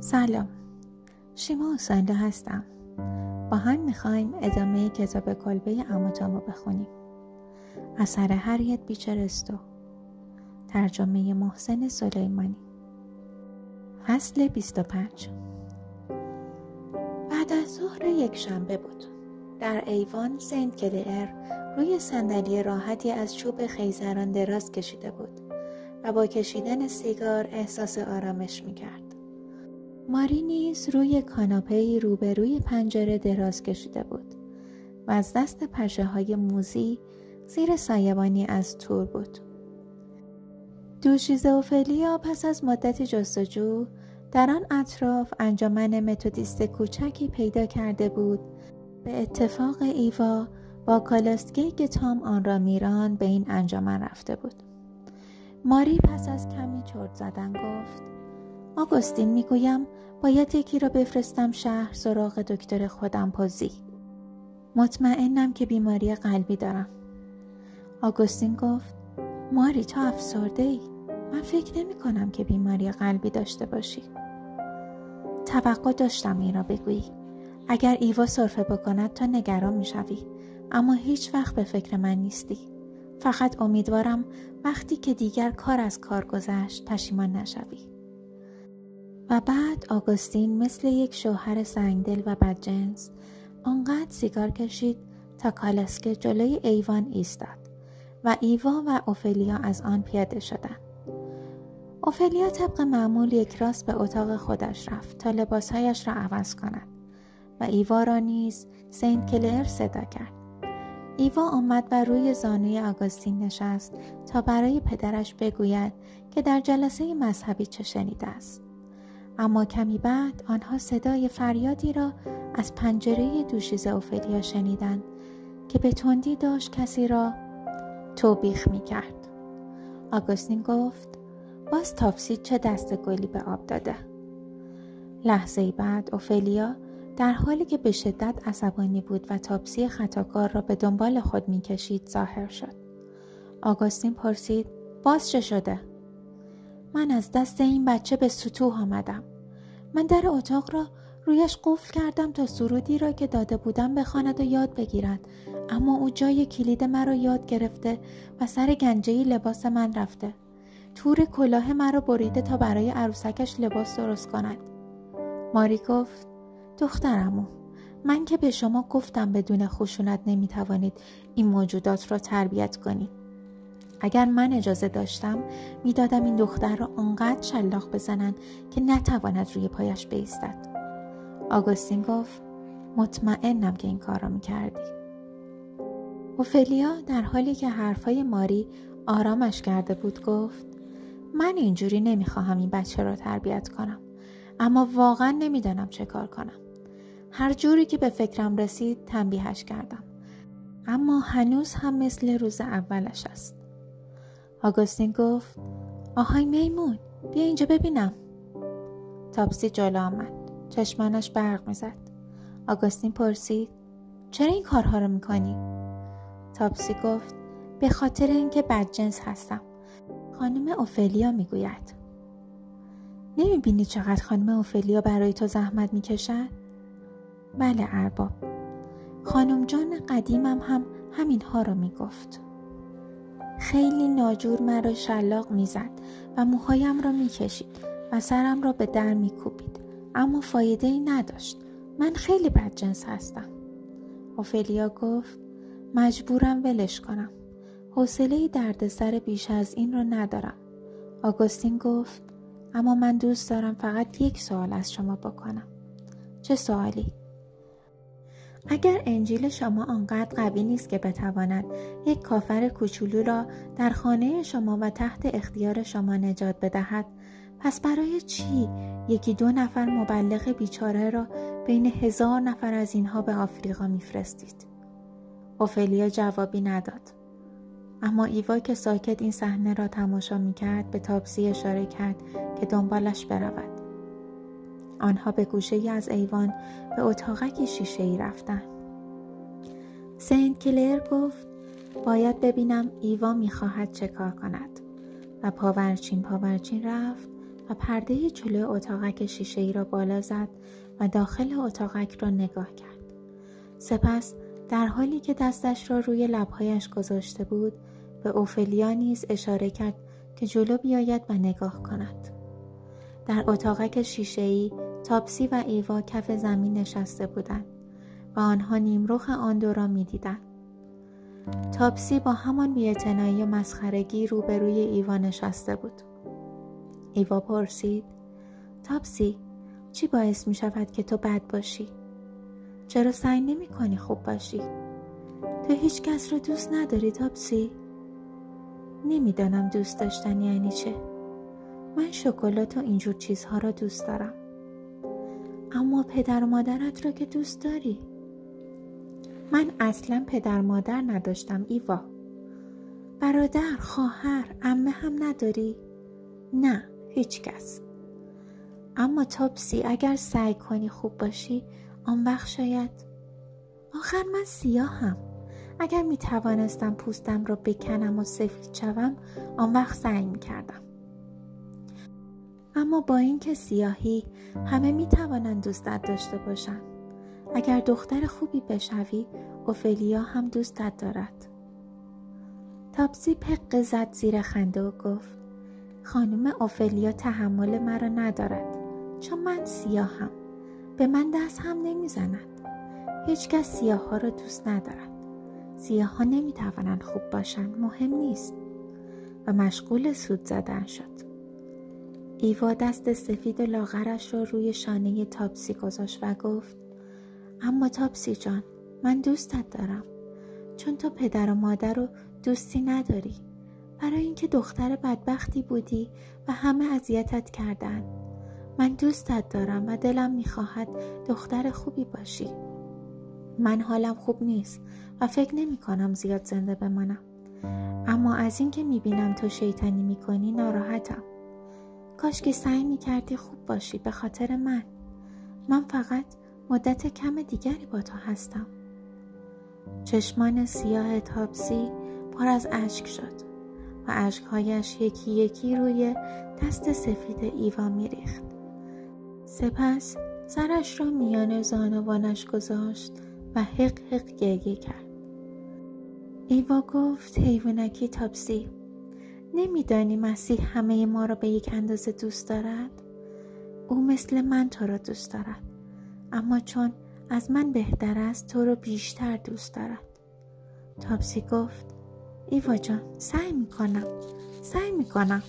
سلام. شیما حسینلو هستم. با هم می‌خوایم ادامه کتاب کلبه اموتامو بخونیم. اثر هریت بیچرستو ترجمه محسن سلیمانی. فصل 25 بعد از ظهر یک شنبه بود. در ایوان سنت کلیر روی صندلی راحتی از چوب خیزران دراز کشیده بود و با کشیدن سیگار احساس آرامش می‌کرد ماری نیز روی کاناپه روبروی پنجره دراز کشیده بود و از دست پشه های موزی زیر سایبانی از تور بود. دوشیزه اوفلیا پس از مدتی جستجو در آن اطراف انجمن متودیست کوچکی پیدا کرده بود به اتفاق ایوا با کالستگیگ تام آن را میران به این انجمن رفته بود. ماری پس از کمی چرت زدن گفت آگوستین می‌گویم باید یکی را بفرستم شهر سراغ دکتر خودم پوزی. مطمئنم که بیماری قلبی دارم. آگوستین گفت ماری تو افسرده ای من فکر نمی کنم که بیماری قلبی داشته باشی. توقع داشتم این را بگویی. اگر ایوا صرفه بکند تا نگران می‌شوی. اما هیچ وقت به فکر من نیستی فقط امیدوارم وقتی که دیگر کار از کار گذشت پشیمان نشوی و بعد آگوستین مثل یک شوهر سنگدل و بدجنس آنقدر سیگار کشید تا کالسکه جلوی ایوان ایستاد و ایوا و اوفلیا از آن پیاده شدند. اوفلیا طبق معمول یک راست به اتاق خودش رفت تا لباسهایش را عوض کند و ایوا را نیز سینت کلر صدا کرد. ایوا آمد و روی زانوی آگوستین نشست تا برای پدرش بگوید که در جلسه مذهبی چه شنیده است. اما کمی بعد آنها صدای فریادی را از پنجره دوشیزه اوفلیا شنیدند که به تندی داشت کسی را توبیخ می کرد. آگوستین گفت باز تاپسی چه دست گلی به آب داده. لحظه بعد اوفلیا در حالی که به شدت عصبانی بود و تاپسی خطاکار را به دنبال خود می‌کشید ظاهر شد. آگوستین پرسید باز چه شده؟ من از دست این بچه به سطوح آمدم. من در اتاق را رویش قفل کردم تا سرودی را که داده بودم بخواند و یاد بگیرد اما او جای کلید مرا یاد گرفته و سر گنجه لباس من رفته تور کلاه مرا بریده تا برای عروسکش لباس درست کند ماری گفت دخترمو. من که به شما گفتم بدون خشونت نمی‌توانید این موجودات را تربیت کنید. اگر من اجازه داشتم می‌دادم این دختر را آنقدر شلاق بزنند که نتواند روی پایش بیستد. آگوستین گفت مطمئنم که این کار را می‌کردی. اوفلیا در حالی که حرفهای ماری آرامش کرده بود گفت من اینجوری نمی‌خواهم این بچه را تربیت کنم اما واقعا نمی‌دانم چه کار کنم. هر جوری که به فکرم رسید تنبیهش کردم. اما هنوز هم مثل روز اولش است. آگوستین گفت آهای میمون بیا اینجا ببینم. تاپسی جلو آمد. چشمانش برق می‌زد. آگوستین پرسید چرا این کارها رو می‌کنی؟ تاپسی گفت به خاطر اینکه بدجنس هستم. خانم اوفلیا می‌گوید. نمی‌بینی چقدر خانم اوفلیا برای تو زحمت می‌کشد؟ بله ارباب. خانم جان قدیمم هم همینها رو می‌گفت. خیلی ناجور مرا شلاق می‌زد و موهایم را می‌کشید و سرم را به در میکوبید. اما فایده ای نداشت. من خیلی بدجنس هستم. اوفلیا گفت مجبورم ولش کنم. حوصله دردسر بیش از این را ندارم. آگوستین گفت اما من دوست دارم فقط یک سوال از شما بکنم. چه سوالی؟ اگر انجیل شما آنقدر قوی نیست که بتواند یک کافر کوچولو را در خانه شما و تحت اختیار شما نجات بدهد پس برای چی یکی دو نفر مبلغ بیچاره را بین هزار نفر از اینها به آفریقا میفرستید؟ اوفلیا جوابی نداد. اما ایوا که ساکت این صحنه را تماشا می‌کرد به تاپسی اشاره کرد که دنبالش برود. آنها به گوشه ای از ایوان به اتاقکی شیشه ای رفتن. سنت کلر گفت باید ببینم ایوا می‌خواهد چه کار کند. و پاورچین پاورچین رفت و پرده جلو اتاقک شیشه ای را بالا زد و داخل اتاقک را نگاه کرد. سپس در حالی که دستش را روی لبهایش گذاشته بود به اوفلیا نیز اشاره کرد که جلو بیاید و نگاه کند. در اتاقک ای تاپسی و ایوا کف زمین نشسته بودند و آنها نیمروخ آن دو را می‌دیدند. تاپسی با همان بیاعتنایی و مسخرگی روبروی ایوا نشسته بود. ایوا پرسید تاپسی چی باعث می شود که تو بد باشی؟ چرا سعی نمی کنی خوب باشی؟ تو هیچ کس را دوست نداری تاپسی؟ نمی‌دانم دوست داشتن یعنی چه من شکلات و اینجور چیزها را دوست دارم اما پدر و مادرت را که دوست داری؟ من اصلا پدر مادر نداشتم ایوا. برادر خواهر امه هم نداری؟ نه هیچ کس. اما تاپسی اگر سعی کنی خوب باشی آن وقت شاید. آخر من سیاهم. اگر می توانستم پوستم را بکنم و سفید شوم آن وقت سعی می کردم اما با اینکه سیاهی همه می توانند دوستت داشته باشند. اگر دختر خوبی بشوی اوفلیا هم دوستت دارد. تاپسی پق زد زیر خنده و گفت خانم اوفلیا تحمل مرا ندارد چون من سیاهم. به من دست هم نمی‌زند. هیچکس سیاه ها را دوست ندارد. سیاه ها نمی توانند خوب باشند مهم نیست. و مشغول سود زدن شد. ایوا دست سفید لاغرش را روی شانه تاپسی گذاشت و گفت اما تاپسی جان من دوستت دارم. چون تو پدر و مادر رو دوستی نداری. برای اینکه دختر بدبختی بودی و همه اذیتت کردن. من دوستت دارم و دلم می‌خواهد دختر خوبی باشی. من حالم خوب نیست و فکر نمی کنم زیاد زنده بمانم. اما از اینکه می بینم تو شیطانی می کنی ناراحتم. کاش که سعی می کردی خوب باشی به خاطر من. من فقط مدت کم دیگری با تو هستم. چشمان سیاه تاپسی پر از اشک شد و اشکهایش یکی یکی روی دست سفید ایوا ریخت سپس سرش را میان زانوانش گذاشت و حق حق گریه کرد. ایوا گفت حیوانکی تاپسی. نمیدانی مسیح همه ما را به یک اندازه دوست دارد؟ او مثل من تو را دوست دارد. اما چون از من بهتر است تو را بیشتر دوست دارد. تاپسی گفت ایوا جان سعی می‌کنم. سعی می‌کنم.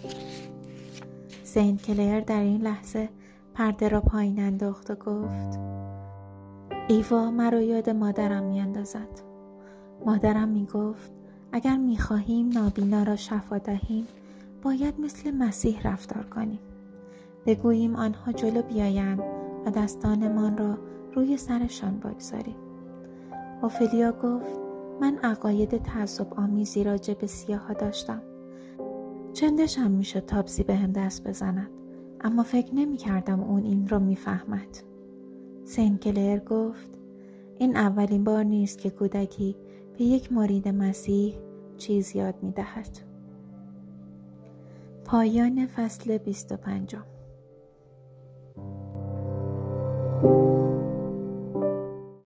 زین کلیر در این لحظه پرده را پایین انداخت و گفت ایوا مرا یاد مادرم میاندازد. مادرم می‌گفت اگر می‌خواهیم نابینا را شفا دهیم باید مثل مسیح رفتار کنیم. بگوییم آنها جلو بیایند و دستانمان را روی سرشان بگذاریم. اوفلیا گفت من عقاید تعصب آمیزی راجع به سیاها داشتم. چندشم می‌شد تابزی به هم دست بزند اما فکر نمی کردم اون این را می‌فهمد. سینکلر گفت این اولین بار نیست که کودکی به یک مرید مسیح چیز یاد می دهد. پایان فصل 25